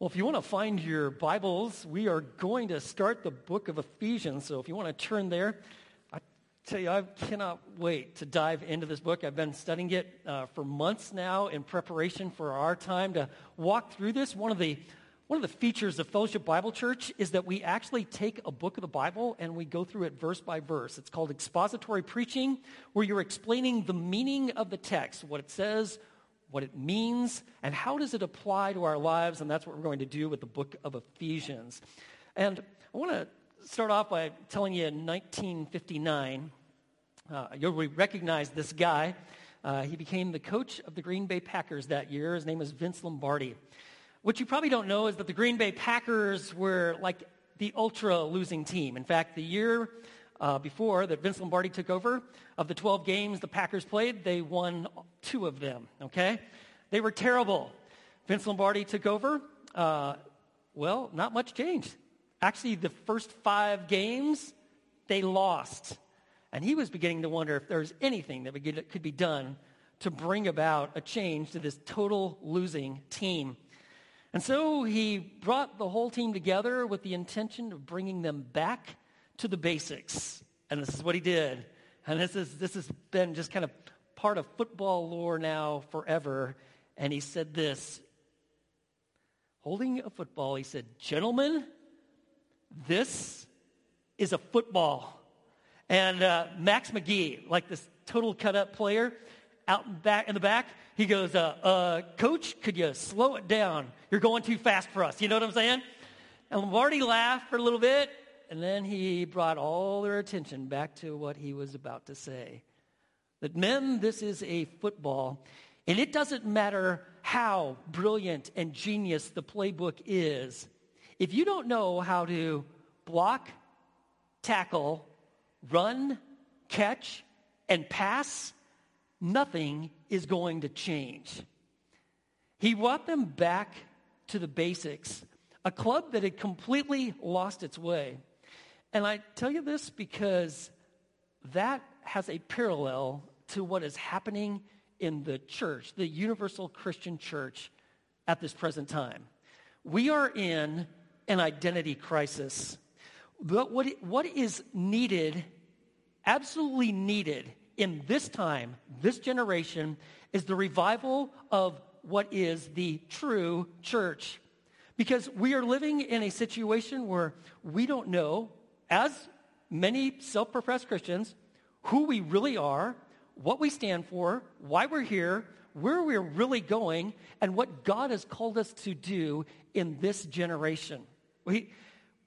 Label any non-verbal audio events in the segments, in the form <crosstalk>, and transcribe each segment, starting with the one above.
Well, if you want to find your Bibles, we are going to start the book of Ephesians. So if you want to turn there, I tell you, I cannot wait to dive into this book. I've been studying it uh, for months now in preparation for our time to walk through this. One of the one of the features of Fellowship Bible Church is that we actually take a book of the Bible and we go through it verse by verse. It's called expository preaching, where you're explaining the meaning of the text, what it says, what it means, and how does it apply to our lives, and that's what we're going to do with the book of Ephesians. And I want to start off by telling you in 1959, uh, you'll recognize this guy. Uh, he became the coach of the Green Bay Packers that year. His name is Vince Lombardi. What you probably don't know is that the Green Bay Packers were like the ultra losing team. In fact, the year uh, before that Vince Lombardi took over. Of the 12 games the Packers played, they won two of them, okay? They were terrible. Vince Lombardi took over. Uh, well, not much changed. Actually, the first five games, they lost. And he was beginning to wonder if there's anything that could be done to bring about a change to this total losing team. And so he brought the whole team together with the intention of bringing them back to the basics. And this is what he did. And this, is, this has been just kind of part of football lore now forever. And he said this holding a football, he said, Gentlemen, this is a football. And uh, Max McGee, like this total cut up player, out in, back, in the back, he goes, uh, uh, Coach, could you slow it down? You're going too fast for us. You know what I'm saying? And Lombardi laughed for a little bit, and then he brought all their attention back to what he was about to say. That men, this is a football, and it doesn't matter how brilliant and genius the playbook is. If you don't know how to block, tackle, run, catch, and pass, nothing is going to change. He brought them back to the basics, a club that had completely lost its way. And I tell you this because that has a parallel to what is happening in the church, the universal Christian church at this present time. We are in an identity crisis. But what, what is needed, absolutely needed in this time, this generation, is the revival of what is the true church. Because we are living in a situation where we don't know as many self professed Christians, who we really are, what we stand for, why we're here, where we're really going, and what God has called us to do in this generation. We,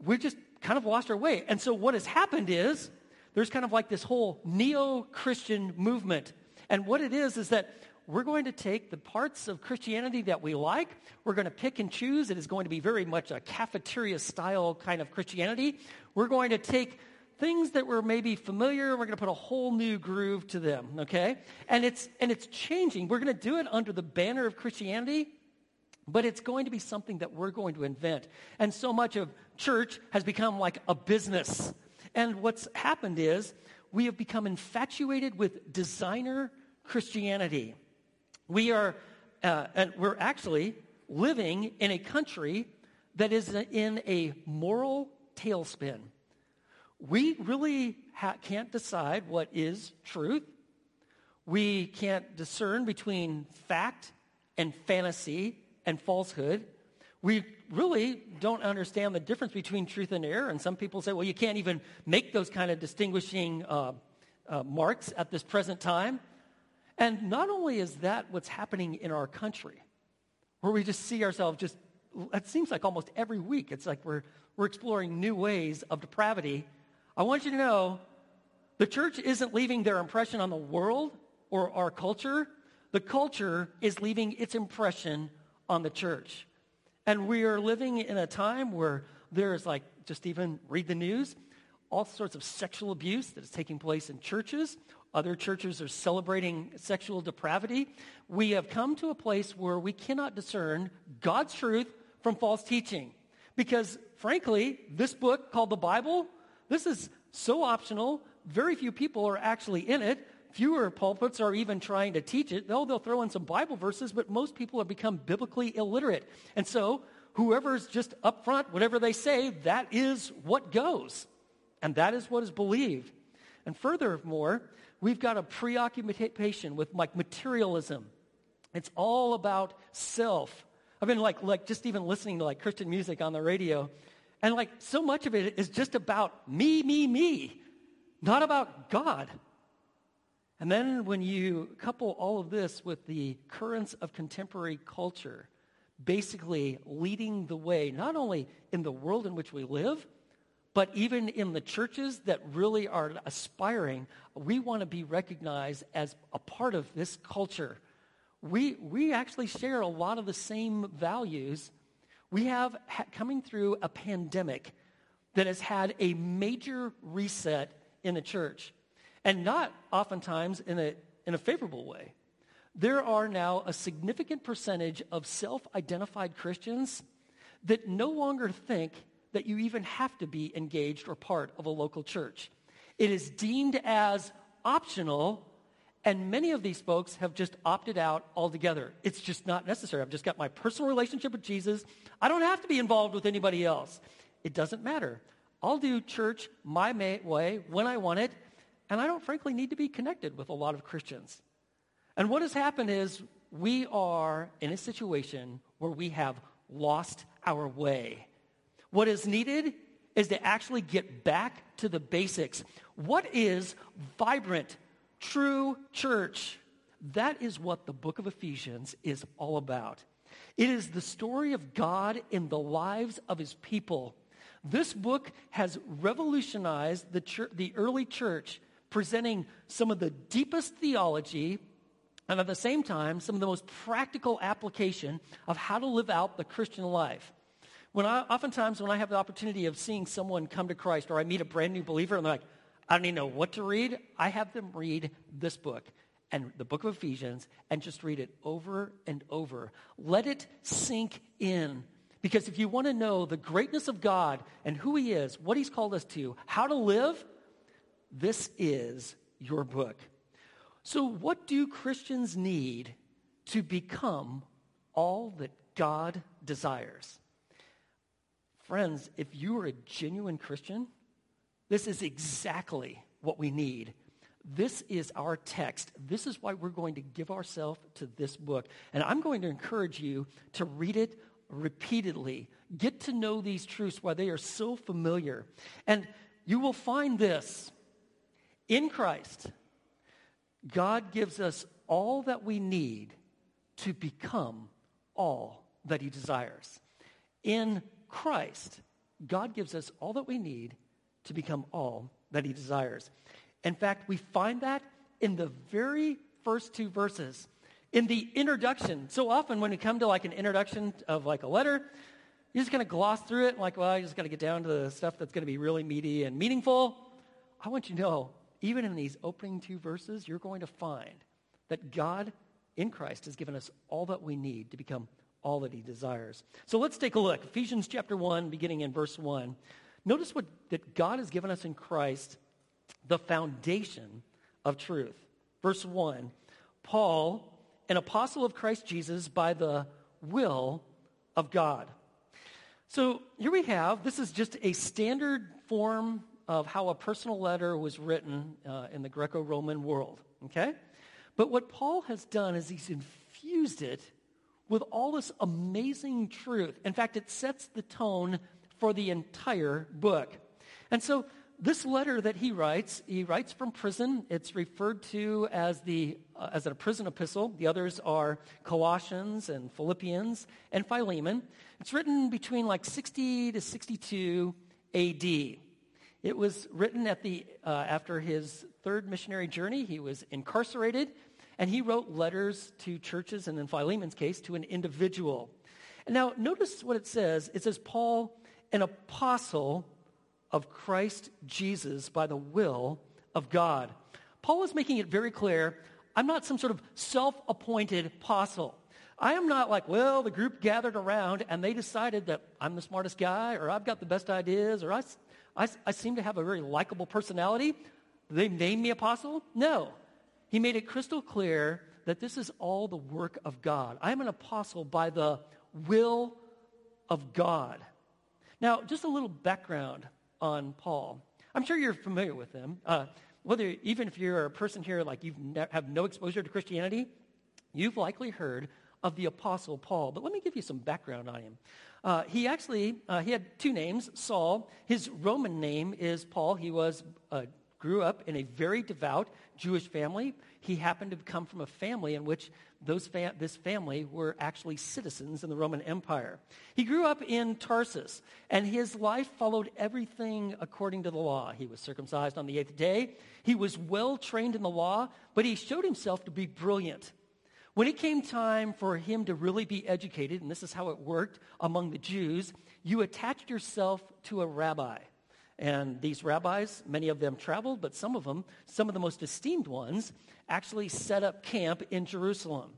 we just kind of lost our way. And so what has happened is there's kind of like this whole neo Christian movement. And what it is, is that we're going to take the parts of Christianity that we like, we're going to pick and choose. It is going to be very much a cafeteria style kind of Christianity. We're going to take things that were maybe familiar, we're going to put a whole new groove to them, okay? And it's, and it's changing. We're going to do it under the banner of Christianity, but it's going to be something that we're going to invent. And so much of church has become like a business. And what's happened is we have become infatuated with designer Christianity. We are, uh, and we're actually living in a country that is in a moral tailspin. We really ha- can't decide what is truth. We can't discern between fact and fantasy and falsehood. We really don't understand the difference between truth and error. And some people say, well, you can't even make those kind of distinguishing uh, uh, marks at this present time. And not only is that what's happening in our country, where we just see ourselves just, it seems like almost every week, it's like we're, we're exploring new ways of depravity. I want you to know the church isn't leaving their impression on the world or our culture. The culture is leaving its impression on the church. And we are living in a time where there's like, just even read the news, all sorts of sexual abuse that is taking place in churches other churches are celebrating sexual depravity. We have come to a place where we cannot discern God's truth from false teaching. Because, frankly, this book called the Bible, this is so optional. Very few people are actually in it. Fewer pulpits are even trying to teach it. Though they'll throw in some Bible verses, but most people have become biblically illiterate. And so, whoever's just up front, whatever they say, that is what goes. And that is what is believed. And furthermore, we've got a preoccupation with like materialism. It's all about self. I've been like, like just even listening to like Christian music on the radio. And like so much of it is just about me, me, me, not about God. And then when you couple all of this with the currents of contemporary culture, basically leading the way, not only in the world in which we live, but even in the churches that really are aspiring, we want to be recognized as a part of this culture. We, we actually share a lot of the same values. We have ha- coming through a pandemic that has had a major reset in the church, and not oftentimes in a, in a favorable way. There are now a significant percentage of self identified Christians that no longer think that you even have to be engaged or part of a local church. It is deemed as optional, and many of these folks have just opted out altogether. It's just not necessary. I've just got my personal relationship with Jesus. I don't have to be involved with anybody else. It doesn't matter. I'll do church my way when I want it, and I don't frankly need to be connected with a lot of Christians. And what has happened is we are in a situation where we have lost our way. What is needed is to actually get back to the basics. What is vibrant, true church? That is what the book of Ephesians is all about. It is the story of God in the lives of his people. This book has revolutionized the, church, the early church, presenting some of the deepest theology and at the same time, some of the most practical application of how to live out the Christian life. When I, oftentimes, when I have the opportunity of seeing someone come to Christ or I meet a brand new believer and they're like, I don't even know what to read, I have them read this book and the book of Ephesians and just read it over and over. Let it sink in. Because if you want to know the greatness of God and who He is, what He's called us to, how to live, this is your book. So, what do Christians need to become all that God desires? Friends, if you are a genuine Christian, this is exactly what we need. This is our text. This is why we're going to give ourselves to this book. And I'm going to encourage you to read it repeatedly. Get to know these truths why they are so familiar. And you will find this in Christ. God gives us all that we need to become all that He desires. In Christ, God gives us all that we need to become all that He desires. In fact, we find that in the very first two verses. In the introduction, so often when we come to like an introduction of like a letter, you're just going to gloss through it, like, well, I just got to get down to the stuff that's going to be really meaty and meaningful. I want you to know even in these opening two verses, you're going to find that God in Christ has given us all that we need to become all that he desires. So let's take a look. Ephesians chapter 1, beginning in verse 1. Notice what that God has given us in Christ the foundation of truth. Verse 1 Paul, an apostle of Christ Jesus by the will of God. So here we have, this is just a standard form of how a personal letter was written uh, in the Greco Roman world, okay? But what Paul has done is he's infused it with all this amazing truth. In fact, it sets the tone for the entire book. And so, this letter that he writes, he writes from prison. It's referred to as, the, uh, as a prison epistle. The others are Colossians and Philippians and Philemon. It's written between like 60 to 62 AD. It was written at the, uh, after his third missionary journey. He was incarcerated, and he wrote letters to churches, and in Philemon's case, to an individual. And now, notice what it says. It says, Paul, an apostle of Christ Jesus by the will of God. Paul is making it very clear I'm not some sort of self appointed apostle. I am not like, well, the group gathered around and they decided that I'm the smartest guy or I've got the best ideas or I, I, I seem to have a very likable personality. They named me apostle? No. He made it crystal clear that this is all the work of God. I am an apostle by the will of God. Now, just a little background on Paul. I'm sure you're familiar with him. Uh, whether even if you're a person here like you ne- have no exposure to Christianity, you've likely heard of the Apostle Paul. But let me give you some background on him. Uh, he actually uh, he had two names, Saul. His Roman name is Paul. He was uh, grew up in a very devout Jewish family. He happened to come from a family in which those fa- this family were actually citizens in the Roman Empire. He grew up in Tarsus, and his life followed everything according to the law. He was circumcised on the eighth day. He was well trained in the law, but he showed himself to be brilliant. When it came time for him to really be educated, and this is how it worked among the Jews, you attached yourself to a rabbi. And these rabbis, many of them traveled, but some of them, some of the most esteemed ones, actually set up camp in Jerusalem.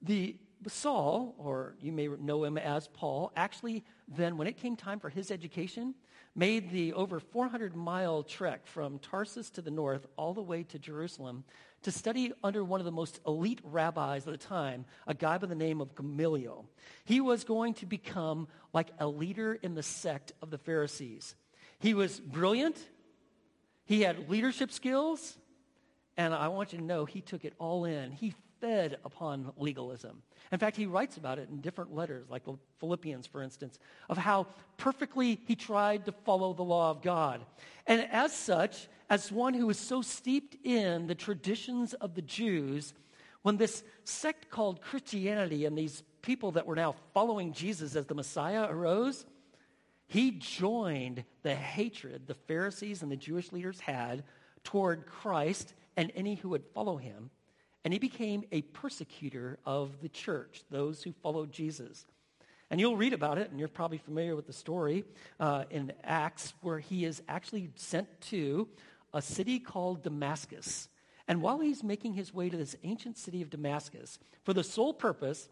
The Saul, or you may know him as Paul, actually then, when it came time for his education, made the over 400 mile trek from Tarsus to the north all the way to Jerusalem to study under one of the most elite rabbis of the time, a guy by the name of Gamaliel. He was going to become like a leader in the sect of the Pharisees. He was brilliant, he had leadership skills, and I want you to know he took it all in. He fed upon legalism. In fact, he writes about it in different letters, like Philippians, for instance, of how perfectly he tried to follow the law of God. And as such, as one who was so steeped in the traditions of the Jews, when this sect called Christianity and these people that were now following Jesus as the Messiah arose, he joined the hatred the Pharisees and the Jewish leaders had toward Christ and any who would follow him. And he became a persecutor of the church, those who followed Jesus. And you'll read about it, and you're probably familiar with the story uh, in Acts, where he is actually sent to a city called Damascus. And while he's making his way to this ancient city of Damascus, for the sole purpose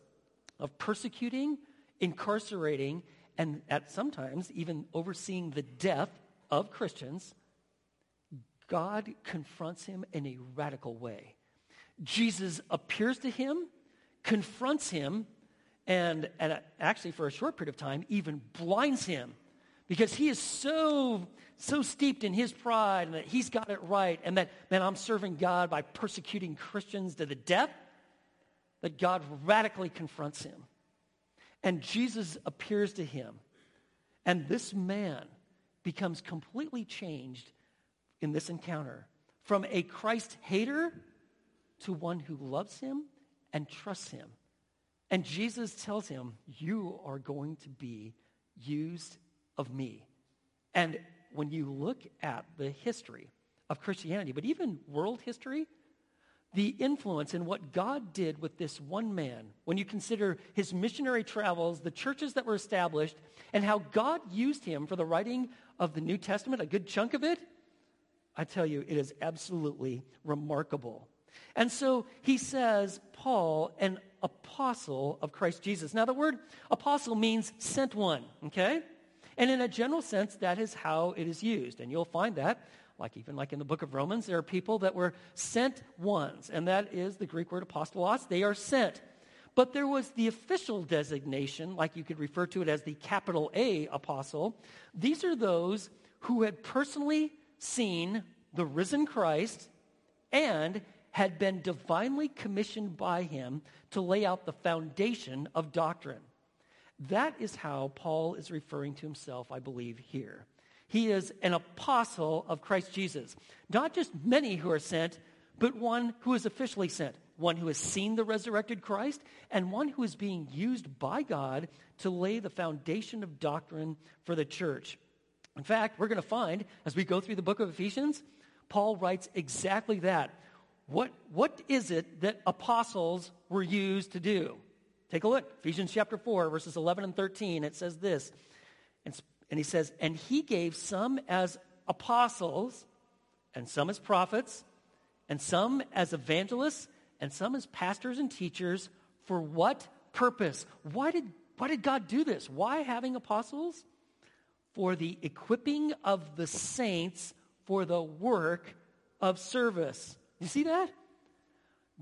of persecuting, incarcerating, and at sometimes even overseeing the death of Christians, God confronts him in a radical way. Jesus appears to him, confronts him, and, and actually, for a short period of time, even blinds him because he is so so steeped in his pride and that he's got it right and that man i'm serving god by persecuting christians to the death that god radically confronts him and jesus appears to him and this man becomes completely changed in this encounter from a christ hater to one who loves him and trusts him. And Jesus tells him, You are going to be used of me. And when you look at the history of Christianity, but even world history, the influence in what God did with this one man, when you consider his missionary travels, the churches that were established, and how God used him for the writing of the New Testament, a good chunk of it, I tell you, it is absolutely remarkable. And so he says, Paul, an apostle of Christ Jesus. Now, the word apostle means sent one, okay? And in a general sense, that is how it is used. And you'll find that, like even like in the book of Romans, there are people that were sent ones, and that is the Greek word apostolos. They are sent. But there was the official designation, like you could refer to it as the capital A apostle. These are those who had personally seen the risen Christ and had been divinely commissioned by him to lay out the foundation of doctrine. That is how Paul is referring to himself, I believe, here. He is an apostle of Christ Jesus. Not just many who are sent, but one who is officially sent, one who has seen the resurrected Christ, and one who is being used by God to lay the foundation of doctrine for the church. In fact, we're going to find as we go through the book of Ephesians, Paul writes exactly that. What, what is it that apostles were used to do? Take a look. Ephesians chapter 4, verses 11 and 13. It says this. And, he says, And he gave some as apostles, and some as prophets, and some as evangelists, and some as pastors and teachers. For what purpose? Why did, why did God do this? Why having apostles? For the equipping of the saints for the work of service you see that?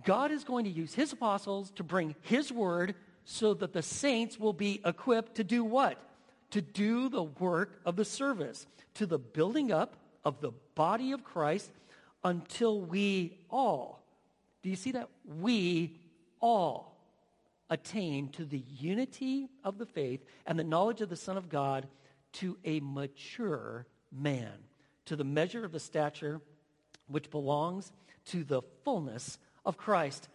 God is going to use his apostles to bring his word so that the saints will be equipped to do what? To do the work of the service, to the building up of the body of Christ until we all, do you see that? We all attain to the unity of the faith and the knowledge of the Son of God to a mature man, to the measure of the stature which belongs to the fullness of Christ.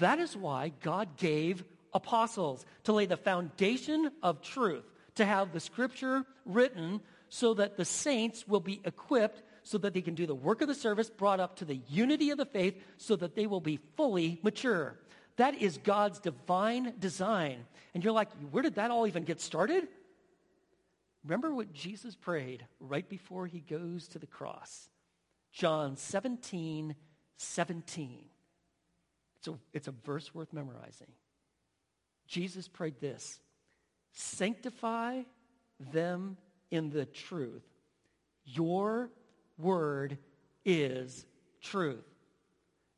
That is why God gave apostles to lay the foundation of truth, to have the scripture written so that the saints will be equipped so that they can do the work of the service, brought up to the unity of the faith, so that they will be fully mature. That is God's divine design. And you're like, where did that all even get started? Remember what Jesus prayed right before he goes to the cross. John 17, 17. It's a, it's a verse worth memorizing. Jesus prayed this Sanctify them in the truth. Your word is truth.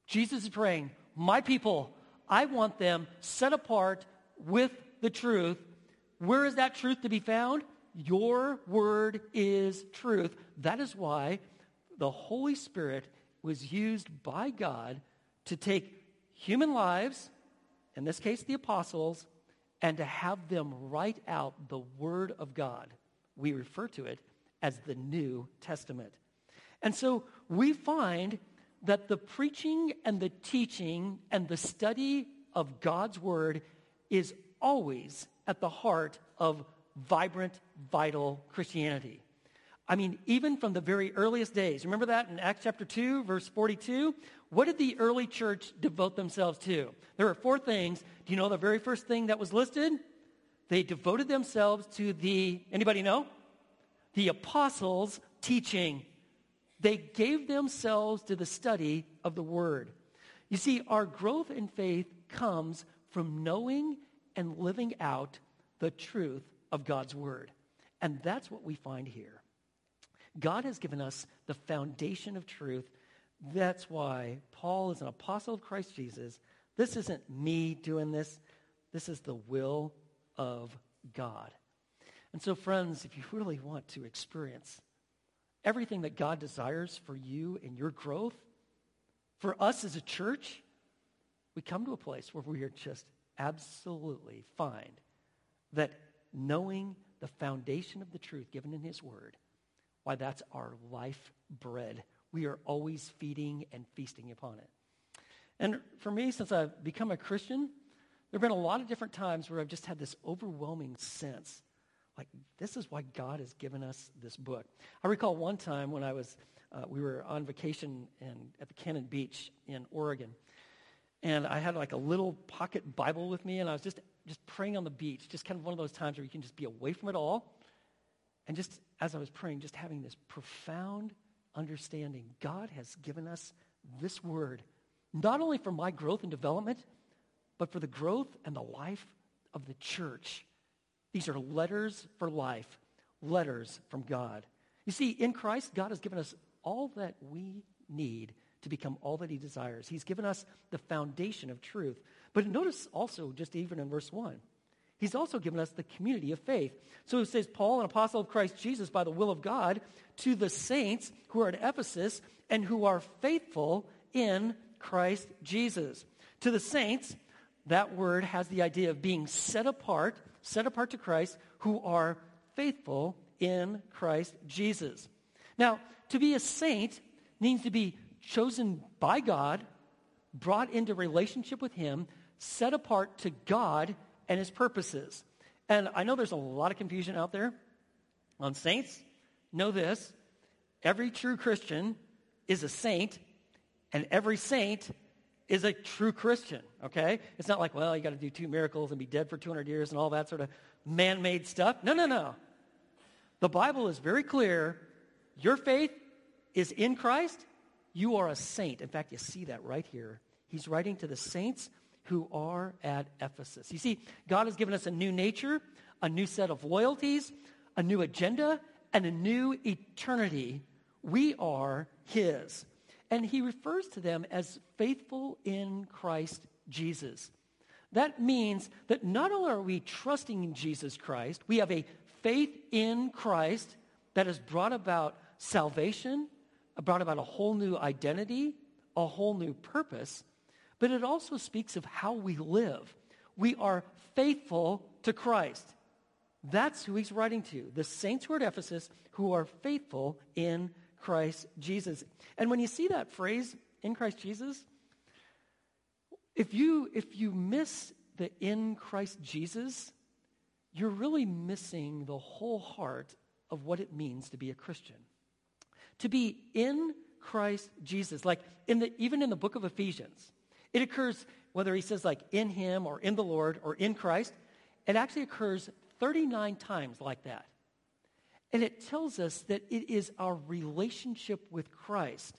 Jesus is praying, My people, I want them set apart with the truth. Where is that truth to be found? Your word is truth. That is why the Holy Spirit was used by God to take human lives, in this case the apostles, and to have them write out the Word of God. We refer to it as the New Testament. And so we find that the preaching and the teaching and the study of God's Word is always at the heart of vibrant, vital Christianity. I mean, even from the very earliest days. Remember that in Acts chapter 2, verse 42? What did the early church devote themselves to? There are four things. Do you know the very first thing that was listed? They devoted themselves to the, anybody know? The apostles' teaching. They gave themselves to the study of the word. You see, our growth in faith comes from knowing and living out the truth of God's word. And that's what we find here. God has given us the foundation of truth. That's why Paul is an apostle of Christ Jesus. This isn't me doing this, this is the will of God. And so, friends, if you really want to experience everything that God desires for you and your growth, for us as a church, we come to a place where we are just absolutely find that knowing the foundation of the truth given in His Word why that's our life bread. We are always feeding and feasting upon it. And for me, since I've become a Christian, there have been a lot of different times where I've just had this overwhelming sense like, this is why God has given us this book. I recall one time when I was, uh, we were on vacation in, at the Cannon Beach in Oregon. And I had like a little pocket Bible with me, and I was just, just praying on the beach, just kind of one of those times where you can just be away from it all and just as I was praying, just having this profound understanding God has given us this word, not only for my growth and development, but for the growth and the life of the church. These are letters for life, letters from God. You see, in Christ, God has given us all that we need to become all that he desires. He's given us the foundation of truth. But notice also, just even in verse 1, He's also given us the community of faith. So it says, Paul, an apostle of Christ Jesus by the will of God, to the saints who are at Ephesus and who are faithful in Christ Jesus. To the saints, that word has the idea of being set apart, set apart to Christ, who are faithful in Christ Jesus. Now, to be a saint means to be chosen by God, brought into relationship with Him, set apart to God and his purposes. And I know there's a lot of confusion out there on saints. Know this every true Christian is a saint, and every saint is a true Christian, okay? It's not like, well, you got to do two miracles and be dead for 200 years and all that sort of man made stuff. No, no, no. The Bible is very clear. Your faith is in Christ. You are a saint. In fact, you see that right here. He's writing to the saints who are at Ephesus. You see, God has given us a new nature, a new set of loyalties, a new agenda, and a new eternity. We are His. And He refers to them as faithful in Christ Jesus. That means that not only are we trusting in Jesus Christ, we have a faith in Christ that has brought about salvation, brought about a whole new identity, a whole new purpose, but it also speaks of how we live. We are faithful to Christ. That's who he's writing to, the saints who are at Ephesus who are faithful in Christ Jesus. And when you see that phrase, in Christ Jesus, if you, if you miss the in Christ Jesus, you're really missing the whole heart of what it means to be a Christian. To be in Christ Jesus, like in the, even in the book of Ephesians, it occurs whether he says like in him or in the Lord or in Christ, it actually occurs 39 times like that. And it tells us that it is our relationship with Christ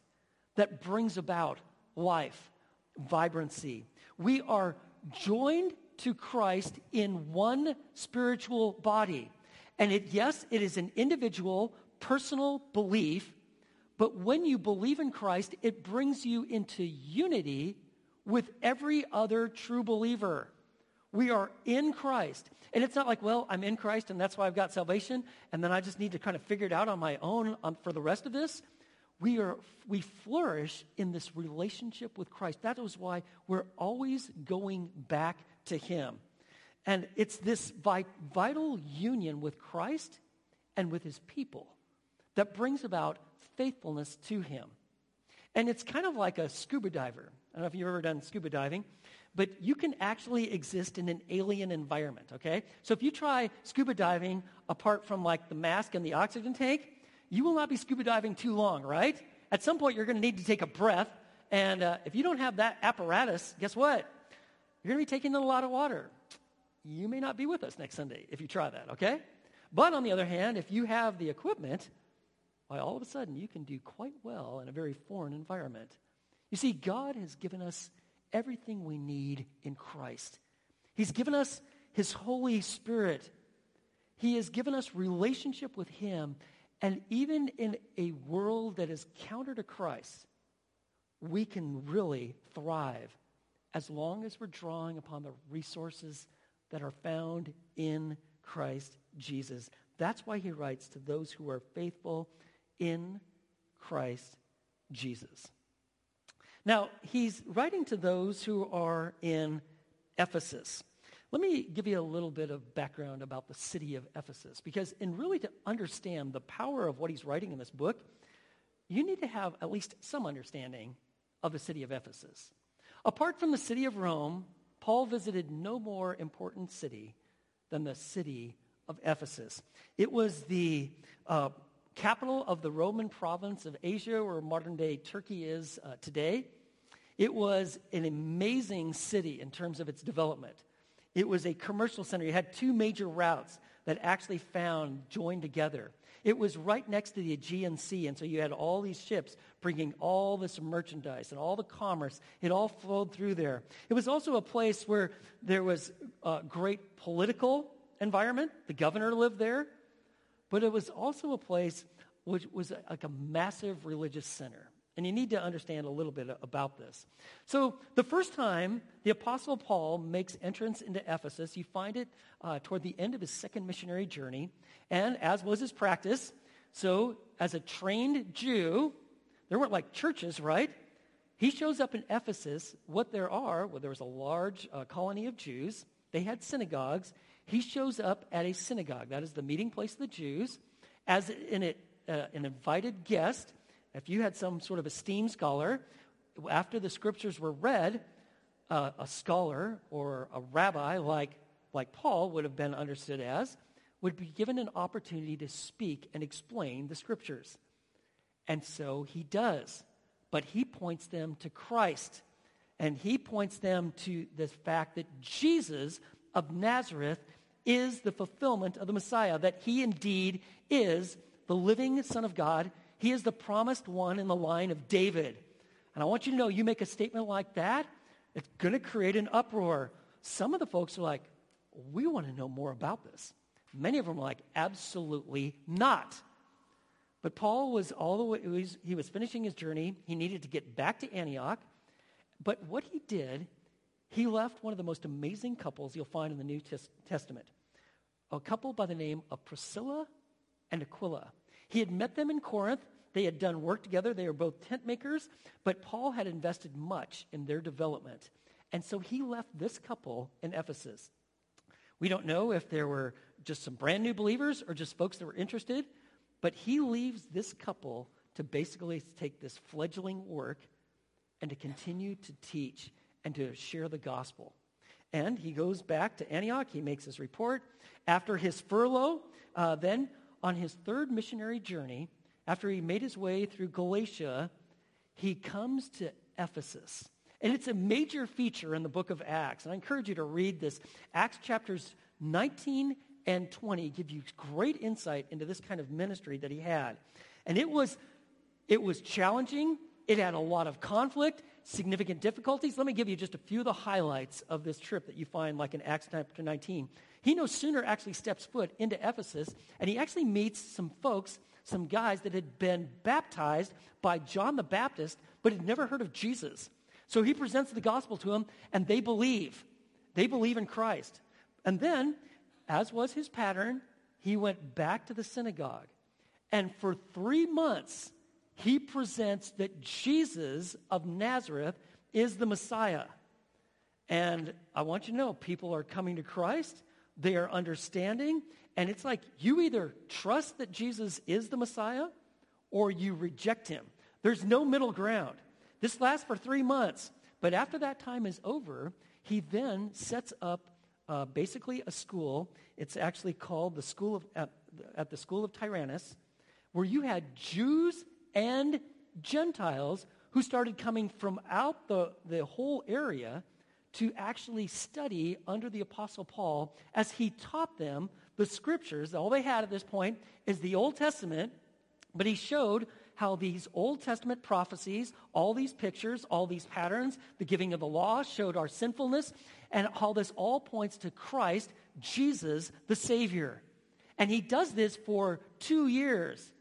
that brings about life, vibrancy. We are joined to Christ in one spiritual body. And it, yes, it is an individual, personal belief, but when you believe in Christ, it brings you into unity with every other true believer. We are in Christ. And it's not like, well, I'm in Christ and that's why I've got salvation, and then I just need to kind of figure it out on my own um, for the rest of this. We, are, we flourish in this relationship with Christ. That is why we're always going back to Him. And it's this vital union with Christ and with His people that brings about faithfulness to Him. And it's kind of like a scuba diver. I don't know if you've ever done scuba diving, but you can actually exist in an alien environment, okay? So if you try scuba diving apart from like the mask and the oxygen tank, you will not be scuba diving too long, right? At some point, you're going to need to take a breath. And uh, if you don't have that apparatus, guess what? You're going to be taking in a lot of water. You may not be with us next Sunday if you try that, okay? But on the other hand, if you have the equipment, why, all of a sudden you can do quite well in a very foreign environment. You see, God has given us everything we need in Christ. He's given us His Holy Spirit. He has given us relationship with Him. And even in a world that is counter to Christ, we can really thrive as long as we're drawing upon the resources that are found in Christ Jesus. That's why he writes to those who are faithful in Christ Jesus. Now, he's writing to those who are in Ephesus. Let me give you a little bit of background about the city of Ephesus, because in really to understand the power of what he's writing in this book, you need to have at least some understanding of the city of Ephesus. Apart from the city of Rome, Paul visited no more important city than the city of Ephesus. It was the uh, capital of the Roman province of Asia, where modern day Turkey is uh, today. It was an amazing city in terms of its development. It was a commercial center. It had two major routes that actually found joined together. It was right next to the Aegean Sea, and so you had all these ships bringing all this merchandise and all the commerce. It all flowed through there. It was also a place where there was a great political environment. The governor lived there. But it was also a place which was like a massive religious center. And you need to understand a little bit about this. So, the first time the Apostle Paul makes entrance into Ephesus, you find it uh, toward the end of his second missionary journey. And as was his practice, so as a trained Jew, there weren't like churches, right? He shows up in Ephesus. What there are, well, there was a large uh, colony of Jews. They had synagogues. He shows up at a synagogue. That is the meeting place of the Jews. As in it, uh, an invited guest, if you had some sort of esteemed scholar, after the scriptures were read, uh, a scholar or a rabbi like, like Paul would have been understood as, would be given an opportunity to speak and explain the scriptures. And so he does. But he points them to Christ. And he points them to the fact that Jesus of Nazareth is the fulfillment of the Messiah, that he indeed is the living Son of God. He is the promised one in the line of David. And I want you to know, you make a statement like that, it's going to create an uproar. Some of the folks are like, we want to know more about this. Many of them are like, absolutely not. But Paul was all the way, he was, he was finishing his journey. He needed to get back to Antioch. But what he did he left one of the most amazing couples you'll find in the New Testament a couple by the name of Priscilla and Aquila. He had met them in Corinth. They had done work together. They were both tent makers, but Paul had invested much in their development. And so he left this couple in Ephesus. We don't know if there were just some brand new believers or just folks that were interested, but he leaves this couple to basically take this fledgling work and to continue to teach and to share the gospel. And he goes back to Antioch. He makes his report. After his furlough, uh, then on his third missionary journey, after he made his way through Galatia, he comes to Ephesus. And it's a major feature in the book of Acts. And I encourage you to read this. Acts chapters 19 and 20 give you great insight into this kind of ministry that he had. And it was, it was challenging. It had a lot of conflict, significant difficulties. Let me give you just a few of the highlights of this trip that you find like in Acts chapter 19. He no sooner actually steps foot into Ephesus, and he actually meets some folks, some guys that had been baptized by John the Baptist, but had never heard of Jesus. So he presents the gospel to them, and they believe. They believe in Christ. And then, as was his pattern, he went back to the synagogue. And for three months, he presents that Jesus of Nazareth is the Messiah. And I want you to know people are coming to Christ they are understanding. And it's like you either trust that Jesus is the Messiah or you reject him. There's no middle ground. This lasts for three months. But after that time is over, he then sets up uh, basically a school. It's actually called the school of, at, at the school of Tyrannus, where you had Jews and Gentiles who started coming from out the, the whole area to actually study under the Apostle Paul as he taught them the scriptures. All they had at this point is the Old Testament, but he showed how these Old Testament prophecies, all these pictures, all these patterns, the giving of the law showed our sinfulness, and how this all points to Christ, Jesus, the Savior. And he does this for two years,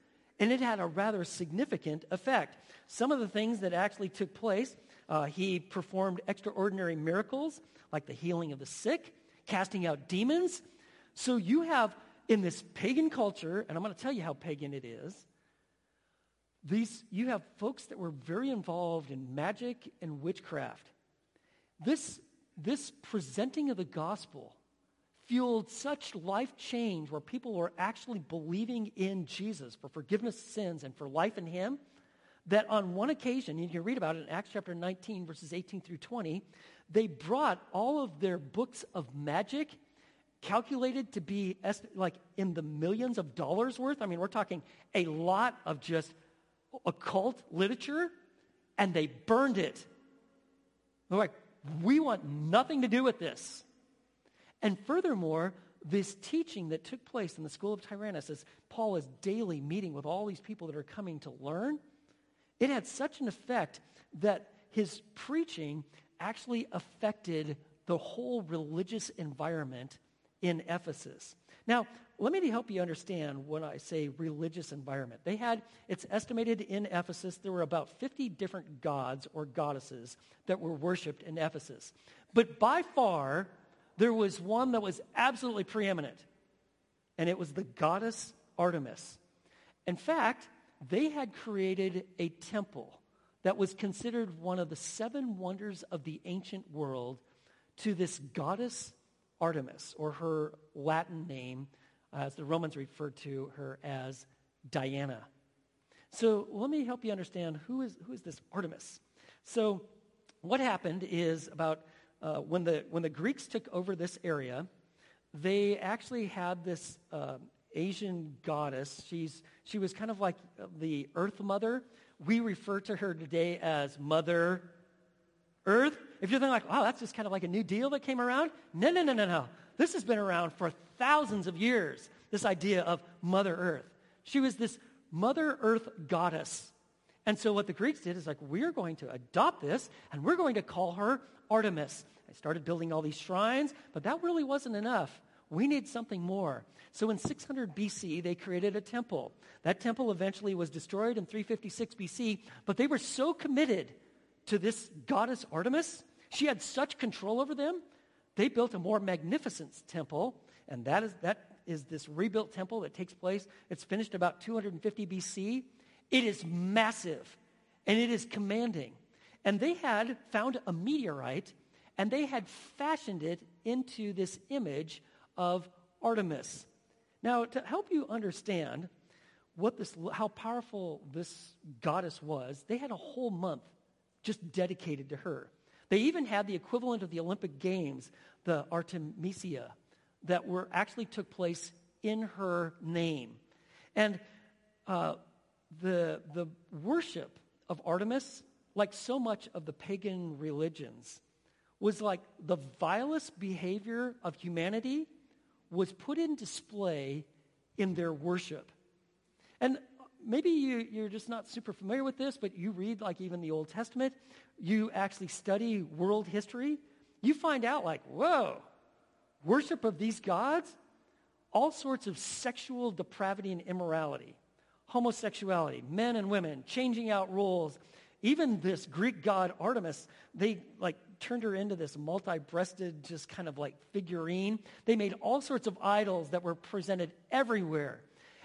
and it had a rather significant effect. Some of the things that actually took place uh, he performed extraordinary miracles like the healing of the sick, casting out demons. So you have in this pagan culture, and I'm going to tell you how pagan it is. These, you have folks that were very involved in magic and witchcraft. This, this presenting of the gospel fueled such life change where people were actually believing in Jesus for forgiveness of sins and for life in Him that on one occasion, and you can read about it in Acts chapter 19, verses 18 through 20, they brought all of their books of magic calculated to be like in the millions of dollars worth. I mean, we're talking a lot of just occult literature, and they burned it. They're like, we want nothing to do with this. And furthermore, this teaching that took place in the school of Tyrannus, as Paul is daily meeting with all these people that are coming to learn, it had such an effect that his preaching actually affected the whole religious environment in Ephesus. Now, let me help you understand when I say religious environment. They had, it's estimated in Ephesus, there were about 50 different gods or goddesses that were worshiped in Ephesus. But by far, there was one that was absolutely preeminent, and it was the goddess Artemis. In fact, they had created a temple that was considered one of the seven wonders of the ancient world to this goddess Artemis, or her Latin name, uh, as the Romans referred to her as Diana. So let me help you understand who is, who is this Artemis. So what happened is about uh, when, the, when the Greeks took over this area, they actually had this uh, Asian goddess. She's, she was kind of like the Earth Mother. We refer to her today as Mother Earth. If you're thinking like, oh, that's just kind of like a new deal that came around. No, no, no, no, no. This has been around for thousands of years, this idea of Mother Earth. She was this Mother Earth goddess. And so what the Greeks did is like, we're going to adopt this and we're going to call her Artemis. They started building all these shrines, but that really wasn't enough. We need something more. So in 600 BC, they created a temple. That temple eventually was destroyed in 356 BC, but they were so committed to this goddess Artemis, She had such control over them, they built a more magnificent temple, and that is, that is this rebuilt temple that takes place. It's finished about 250 BC. It is massive, and it is commanding. And they had found a meteorite, and they had fashioned it into this image of Artemis. Now, to help you understand what this, how powerful this goddess was, they had a whole month just dedicated to her. They even had the equivalent of the Olympic Games, the Artemisia, that were actually took place in her name. And uh, the, the worship of Artemis, like so much of the pagan religions, was like the vilest behavior of humanity was put in display in their worship. And maybe you, you're just not super familiar with this, but you read like even the Old Testament, you actually study world history, you find out like, whoa, worship of these gods, all sorts of sexual depravity and immorality, homosexuality, men and women, changing out rules. Even this Greek god Artemis, they like turned her into this multi-breasted, just kind of like figurine. They made all sorts of idols that were presented everywhere.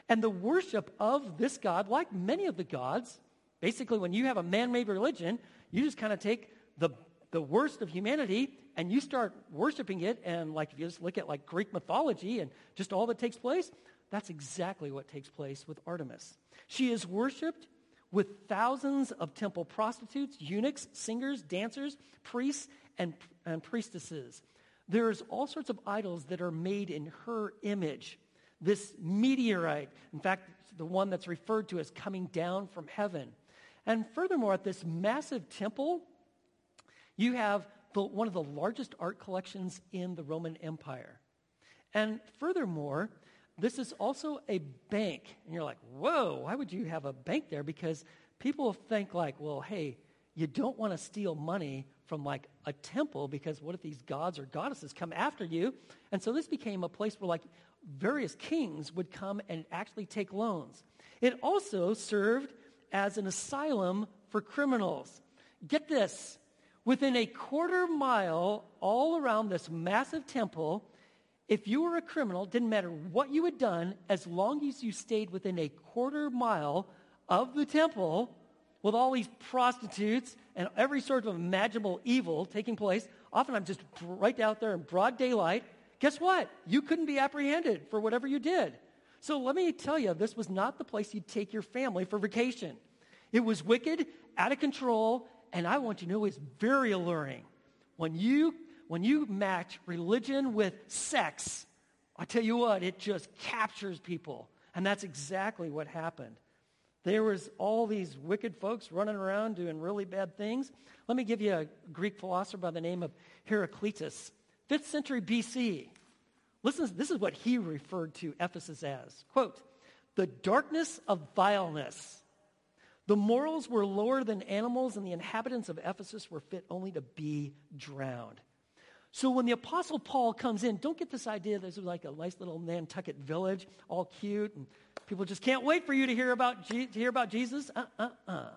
And the worship of this God, like many of the gods, basically when you have a man-made religion, you just kind of take the, the worst of humanity and you start worshiping it. And like if you just look at like Greek mythology and just all that takes place, that's exactly what takes place with Artemis. She is worshiped with thousands of temple prostitutes, eunuchs, singers, dancers, priests, and, and priestesses. There's all sorts of idols that are made in her image this meteorite, in fact, the one that's referred to as coming down from heaven. And furthermore, at this massive temple, you have the, one of the largest art collections in the Roman Empire. And furthermore, this is also a bank. And you're like, whoa, why would you have a bank there? Because people think like, well, hey, you don't want to steal money from like a temple because what if these gods or goddesses come after you? And so this became a place where like various kings would come and actually take loans. It also served as an asylum for criminals. Get this within a quarter mile all around this massive temple, if you were a criminal, didn't matter what you had done, as long as you stayed within a quarter mile of the temple with all these prostitutes and every sort of imaginable evil taking place, often I'm just right out there in broad daylight, guess what? You couldn't be apprehended for whatever you did. So let me tell you, this was not the place you'd take your family for vacation. It was wicked, out of control, and I want you to know it's very alluring. When you, when you match religion with sex, I tell you what, it just captures people. And that's exactly what happened. There was all these wicked folks running around doing really bad things. Let me give you a Greek philosopher by the name of Heraclitus. 5th century BC. Listen, this is what he referred to Ephesus as. Quote, the darkness of vileness. The morals were lower than animals, and the inhabitants of Ephesus were fit only to be drowned. So when the Apostle Paul comes in, don't get this idea this is like a nice little Nantucket village, all cute, and people just can't wait for you to hear about, to hear about Jesus. Uh-uh-uh.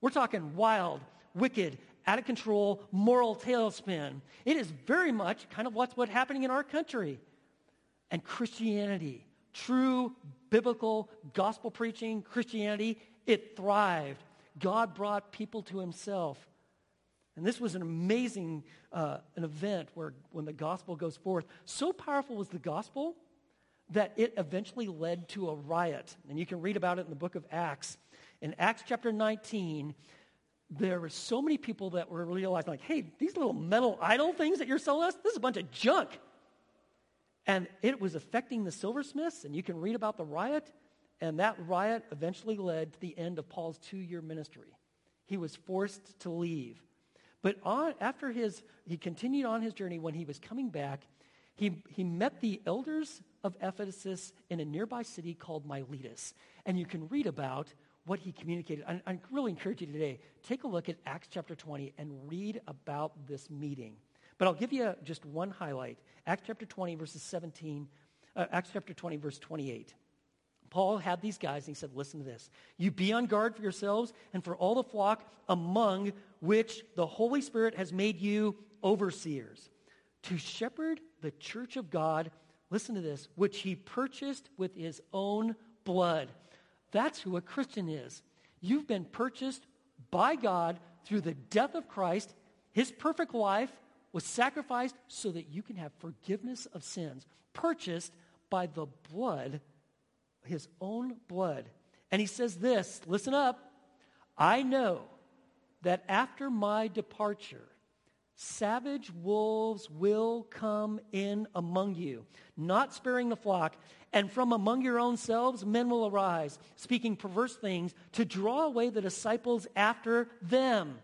We're talking wild, wicked, out of control, moral tailspin. It is very much kind of what's what's happening in our country. And Christianity, true biblical gospel preaching Christianity, it thrived. God brought people to himself. And this was an amazing uh, an event where when the gospel goes forth, so powerful was the gospel that it eventually led to a riot. And you can read about it in the book of Acts. In Acts chapter 19, there were so many people that were realizing, like, hey, these little metal idol things that you're selling us, this is a bunch of junk. And it was affecting the silversmiths, and you can read about the riot. And that riot eventually led to the end of Paul's two year ministry. He was forced to leave. But on, after his, he continued on his journey. When he was coming back, he, he met the elders of Ephesus in a nearby city called Miletus. And you can read about what he communicated. I, I really encourage you today, take a look at Acts chapter 20 and read about this meeting. But I'll give you just one highlight. Acts chapter 20, verses 17, uh, Acts chapter 20, verse 28. Paul had these guys and he said, listen to this. You be on guard for yourselves and for all the flock among which the Holy Spirit has made you overseers to shepherd the church of God, listen to this, which he purchased with his own blood. That's who a Christian is. You've been purchased by God through the death of Christ. His perfect life was sacrificed so that you can have forgiveness of sins, purchased by the blood, his own blood. And he says this listen up. I know that after my departure, savage wolves will come in among you, not sparing the flock. And from among your own selves, men will arise, speaking perverse things to draw away the disciples after them.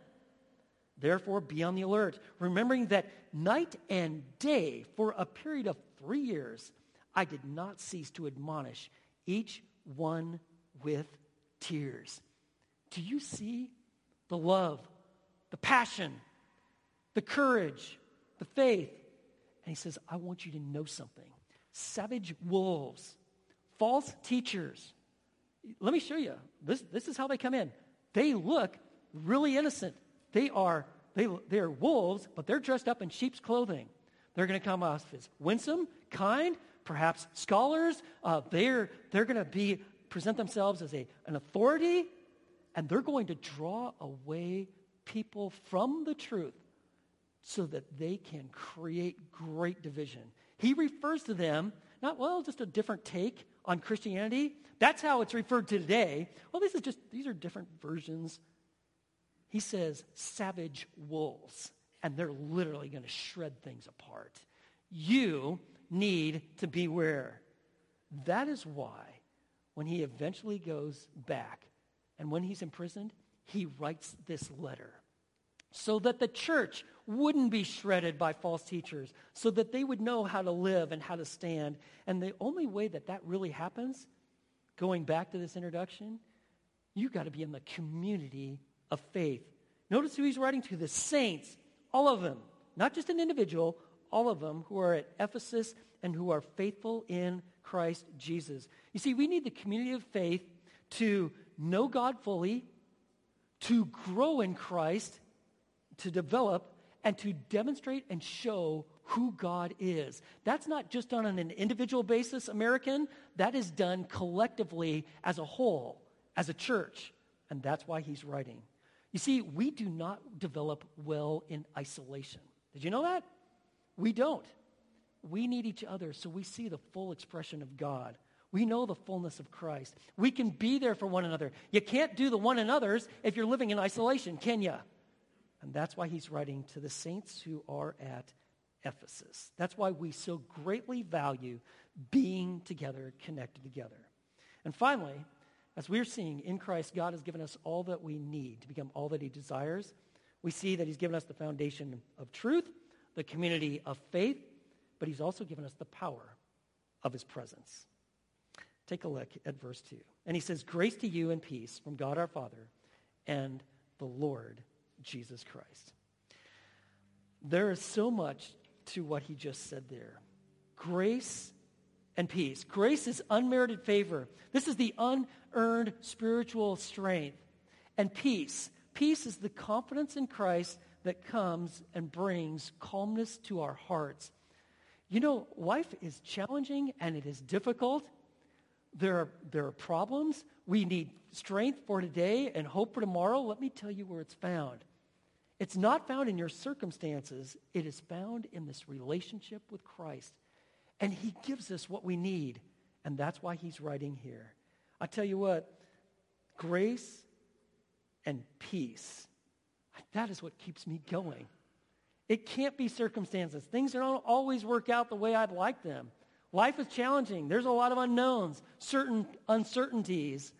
Therefore, be on the alert, remembering that night and day, for a period of three years, I did not cease to admonish each one with tears. Do you see the love, the passion, the courage, the faith? And he says, I want you to know something. Savage wolves, false teachers. Let me show you. This, this is how they come in. They look really innocent. They are, they, they are wolves, but they're dressed up in sheep's clothing. They're going to come off as winsome, kind, perhaps scholars. Uh, they're they're going to be present themselves as a, an authority, and they're going to draw away people from the truth so that they can create great division. He refers to them, not, well, just a different take on Christianity. That's how it's referred to today. Well, this is just, these are different versions he says savage wolves, and they're literally going to shred things apart. You need to beware. That is why when he eventually goes back and when he's imprisoned, he writes this letter so that the church wouldn't be shredded by false teachers, so that they would know how to live and how to stand. And the only way that that really happens, going back to this introduction, you've got to be in the community of faith. Notice who he's writing to the saints, all of them, not just an individual, all of them who are at Ephesus and who are faithful in Christ Jesus. You see, we need the community of faith to know God fully, to grow in Christ, to develop, and to demonstrate and show who God is. That's not just done on an individual basis, American. That is done collectively as a whole, as a church. And that's why he's writing. You see, we do not develop well in isolation. Did you know that? We don't. We need each other so we see the full expression of God. We know the fullness of Christ. We can be there for one another. You can't do the one another's if you're living in isolation, can you? And that's why he's writing to the saints who are at Ephesus. That's why we so greatly value being together, connected together. And finally, as we're seeing in Christ, God has given us all that we need to become all that he desires. We see that he's given us the foundation of truth, the community of faith, but he's also given us the power of his presence. Take a look at verse 2. And he says, Grace to you and peace from God our Father and the Lord Jesus Christ. There is so much to what he just said there. Grace and peace. Grace is unmerited favor. This is the unearned spiritual strength. And peace. Peace is the confidence in Christ that comes and brings calmness to our hearts. You know, life is challenging and it is difficult. There are, there are problems. We need strength for today and hope for tomorrow. Let me tell you where it's found. It's not found in your circumstances. It is found in this relationship with Christ. And he gives us what we need. And that's why he's writing here. I tell you what, grace and peace that is what keeps me going. It can't be circumstances. Things don't always work out the way I'd like them. Life is challenging. There's a lot of unknowns, certain uncertainties,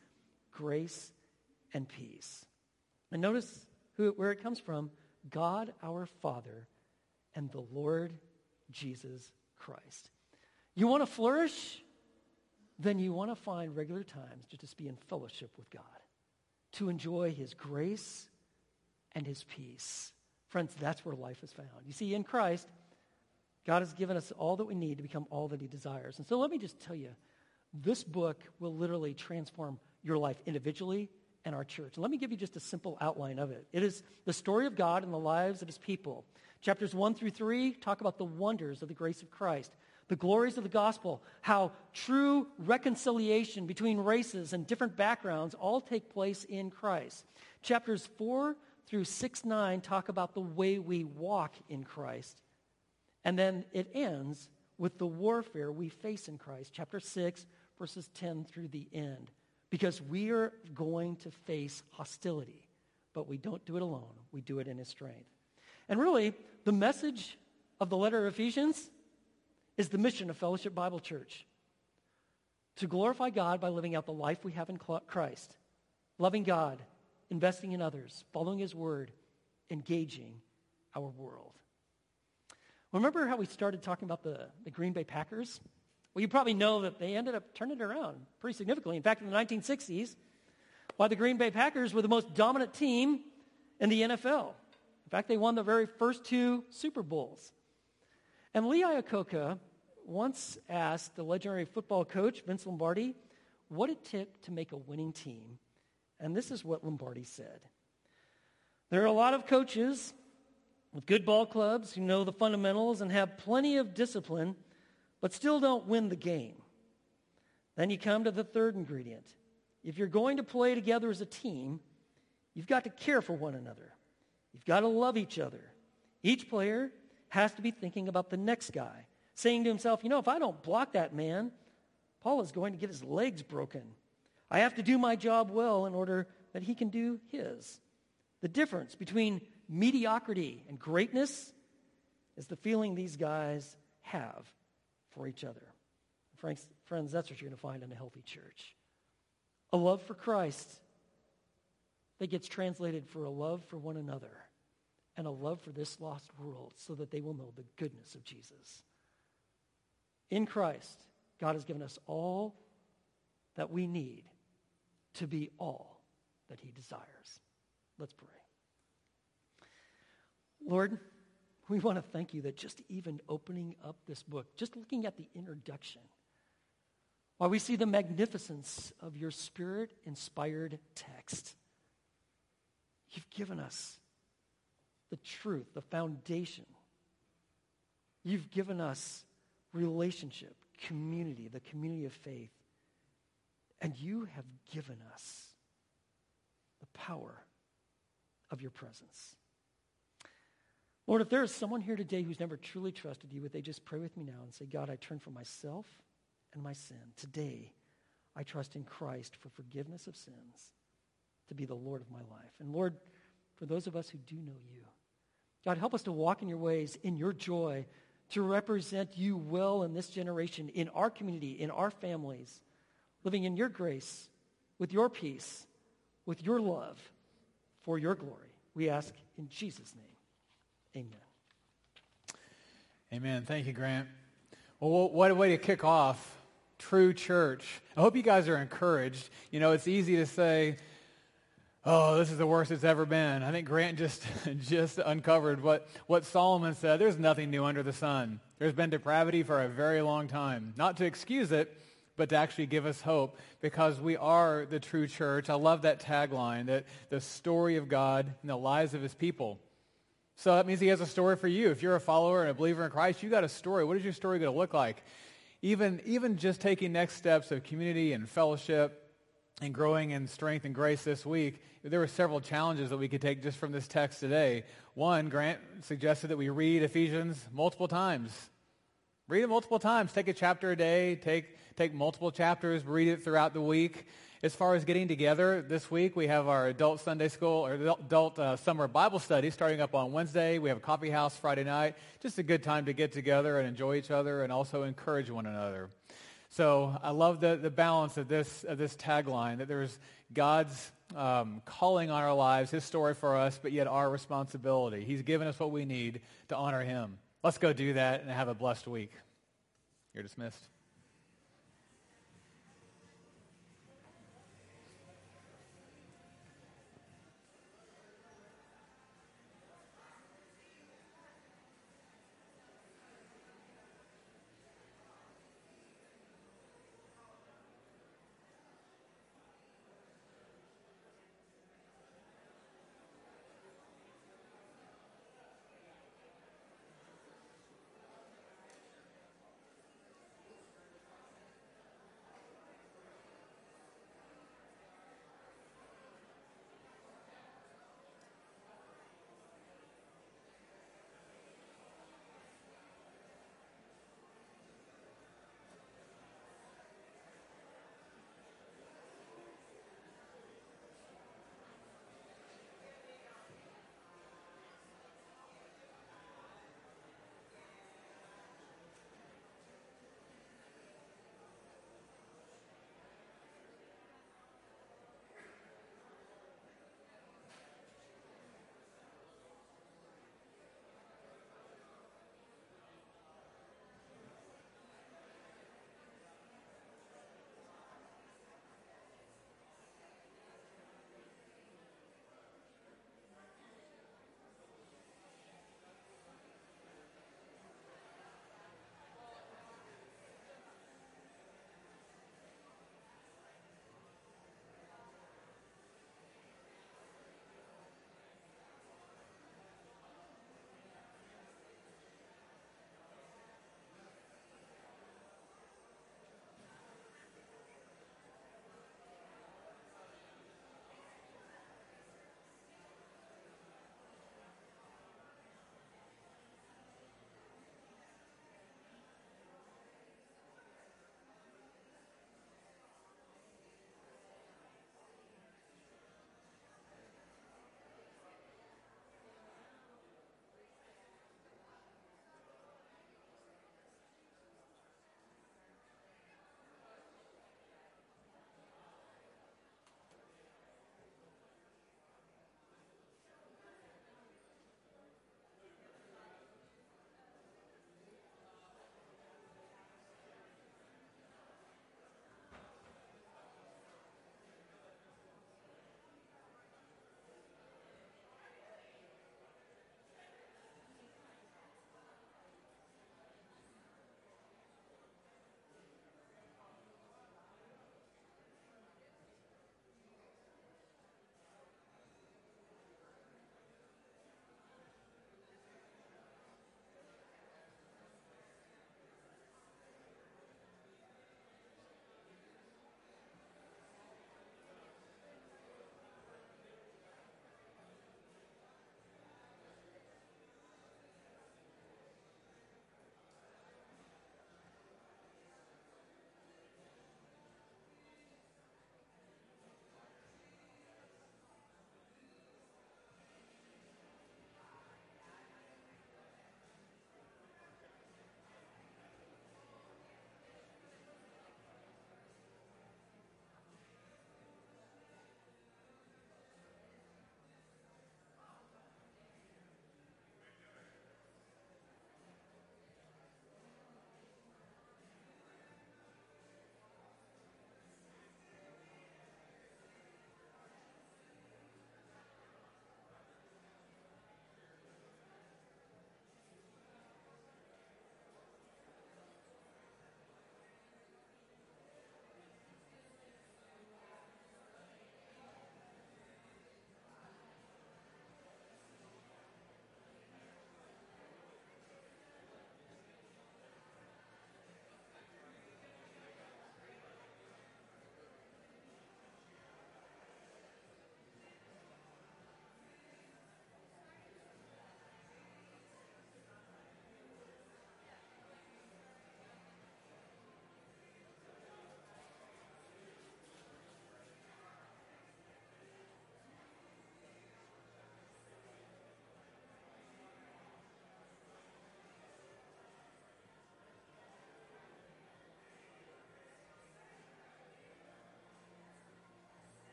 grace and peace. And notice who, where it comes from God our Father and the Lord Jesus Christ. You want to flourish? Then you want to find regular times to just be in fellowship with God, to enjoy His grace and his peace. Friends, that's where life is found. You see, in Christ, God has given us all that we need to become all that he desires. And so let me just tell you this book will literally transform your life individually and our church. And let me give you just a simple outline of it. It is the story of God and the lives of his people. Chapters 1 through 3 talk about the wonders of the grace of Christ, the glories of the gospel, how true reconciliation between races and different backgrounds all take place in Christ. Chapters 4 through 6 9 talk about the way we walk in Christ. And then it ends with the warfare we face in Christ. Chapter 6, verses 10 through the end because we are going to face hostility, but we don't do it alone. We do it in His strength. And really, the message of the letter of Ephesians is the mission of Fellowship Bible Church to glorify God by living out the life we have in Christ, loving God, investing in others, following His word, engaging our world. Remember how we started talking about the, the Green Bay Packers? Well, you probably know that they ended up turning it around pretty significantly. In fact, in the 1960s, why the Green Bay Packers were the most dominant team in the NFL. In fact, they won the very first two Super Bowls. And Lee Iacocca once asked the legendary football coach, Vince Lombardi, what it took to make a winning team. And this is what Lombardi said. There are a lot of coaches with good ball clubs who know the fundamentals and have plenty of discipline – but still don't win the game. Then you come to the third ingredient. If you're going to play together as a team, you've got to care for one another. You've got to love each other. Each player has to be thinking about the next guy, saying to himself, you know, if I don't block that man, Paul is going to get his legs broken. I have to do my job well in order that he can do his. The difference between mediocrity and greatness is the feeling these guys have for each other. Friends, friends that's what you're going to find in a healthy church. A love for Christ that gets translated for a love for one another and a love for this lost world so that they will know the goodness of Jesus. In Christ, God has given us all that we need to be all that he desires. Let's pray. Lord, we want to thank you that just even opening up this book, just looking at the introduction, while we see the magnificence of your spirit inspired text, you've given us the truth, the foundation. You've given us relationship, community, the community of faith. And you have given us the power of your presence. Lord, if there is someone here today who's never truly trusted you, would they just pray with me now and say, God, I turn from myself and my sin. Today, I trust in Christ for forgiveness of sins to be the Lord of my life. And Lord, for those of us who do know you, God, help us to walk in your ways, in your joy, to represent you well in this generation, in our community, in our families, living in your grace, with your peace, with your love, for your glory. We ask in Jesus' name. Amen. Amen. Thank you, Grant. Well, what a way to kick off True Church. I hope you guys are encouraged. You know, it's easy to say, oh, this is the worst it's ever been. I think Grant just, <laughs> just uncovered what, what Solomon said. There's nothing new under the sun. There's been depravity for a very long time. Not to excuse it, but to actually give us hope because we are the true church. I love that tagline that the story of God and the lives of his people. So that means he has a story for you. If you're a follower and a believer in Christ, you got a story. What is your story going to look like? Even, even just taking next steps of community and fellowship and growing in strength and grace this week, there were several challenges that we could take just from this text today. One, Grant suggested that we read Ephesians multiple times. Read it multiple times. Take a chapter a day. Take, take multiple chapters. Read it throughout the week. As far as getting together, this week we have our adult Sunday school or adult uh, summer Bible study starting up on Wednesday. We have a coffee house Friday night. Just a good time to get together and enjoy each other and also encourage one another. So I love the, the balance of this, of this tagline that there's God's um, calling on our lives, his story for us, but yet our responsibility. He's given us what we need to honor him. Let's go do that and have a blessed week. You're dismissed.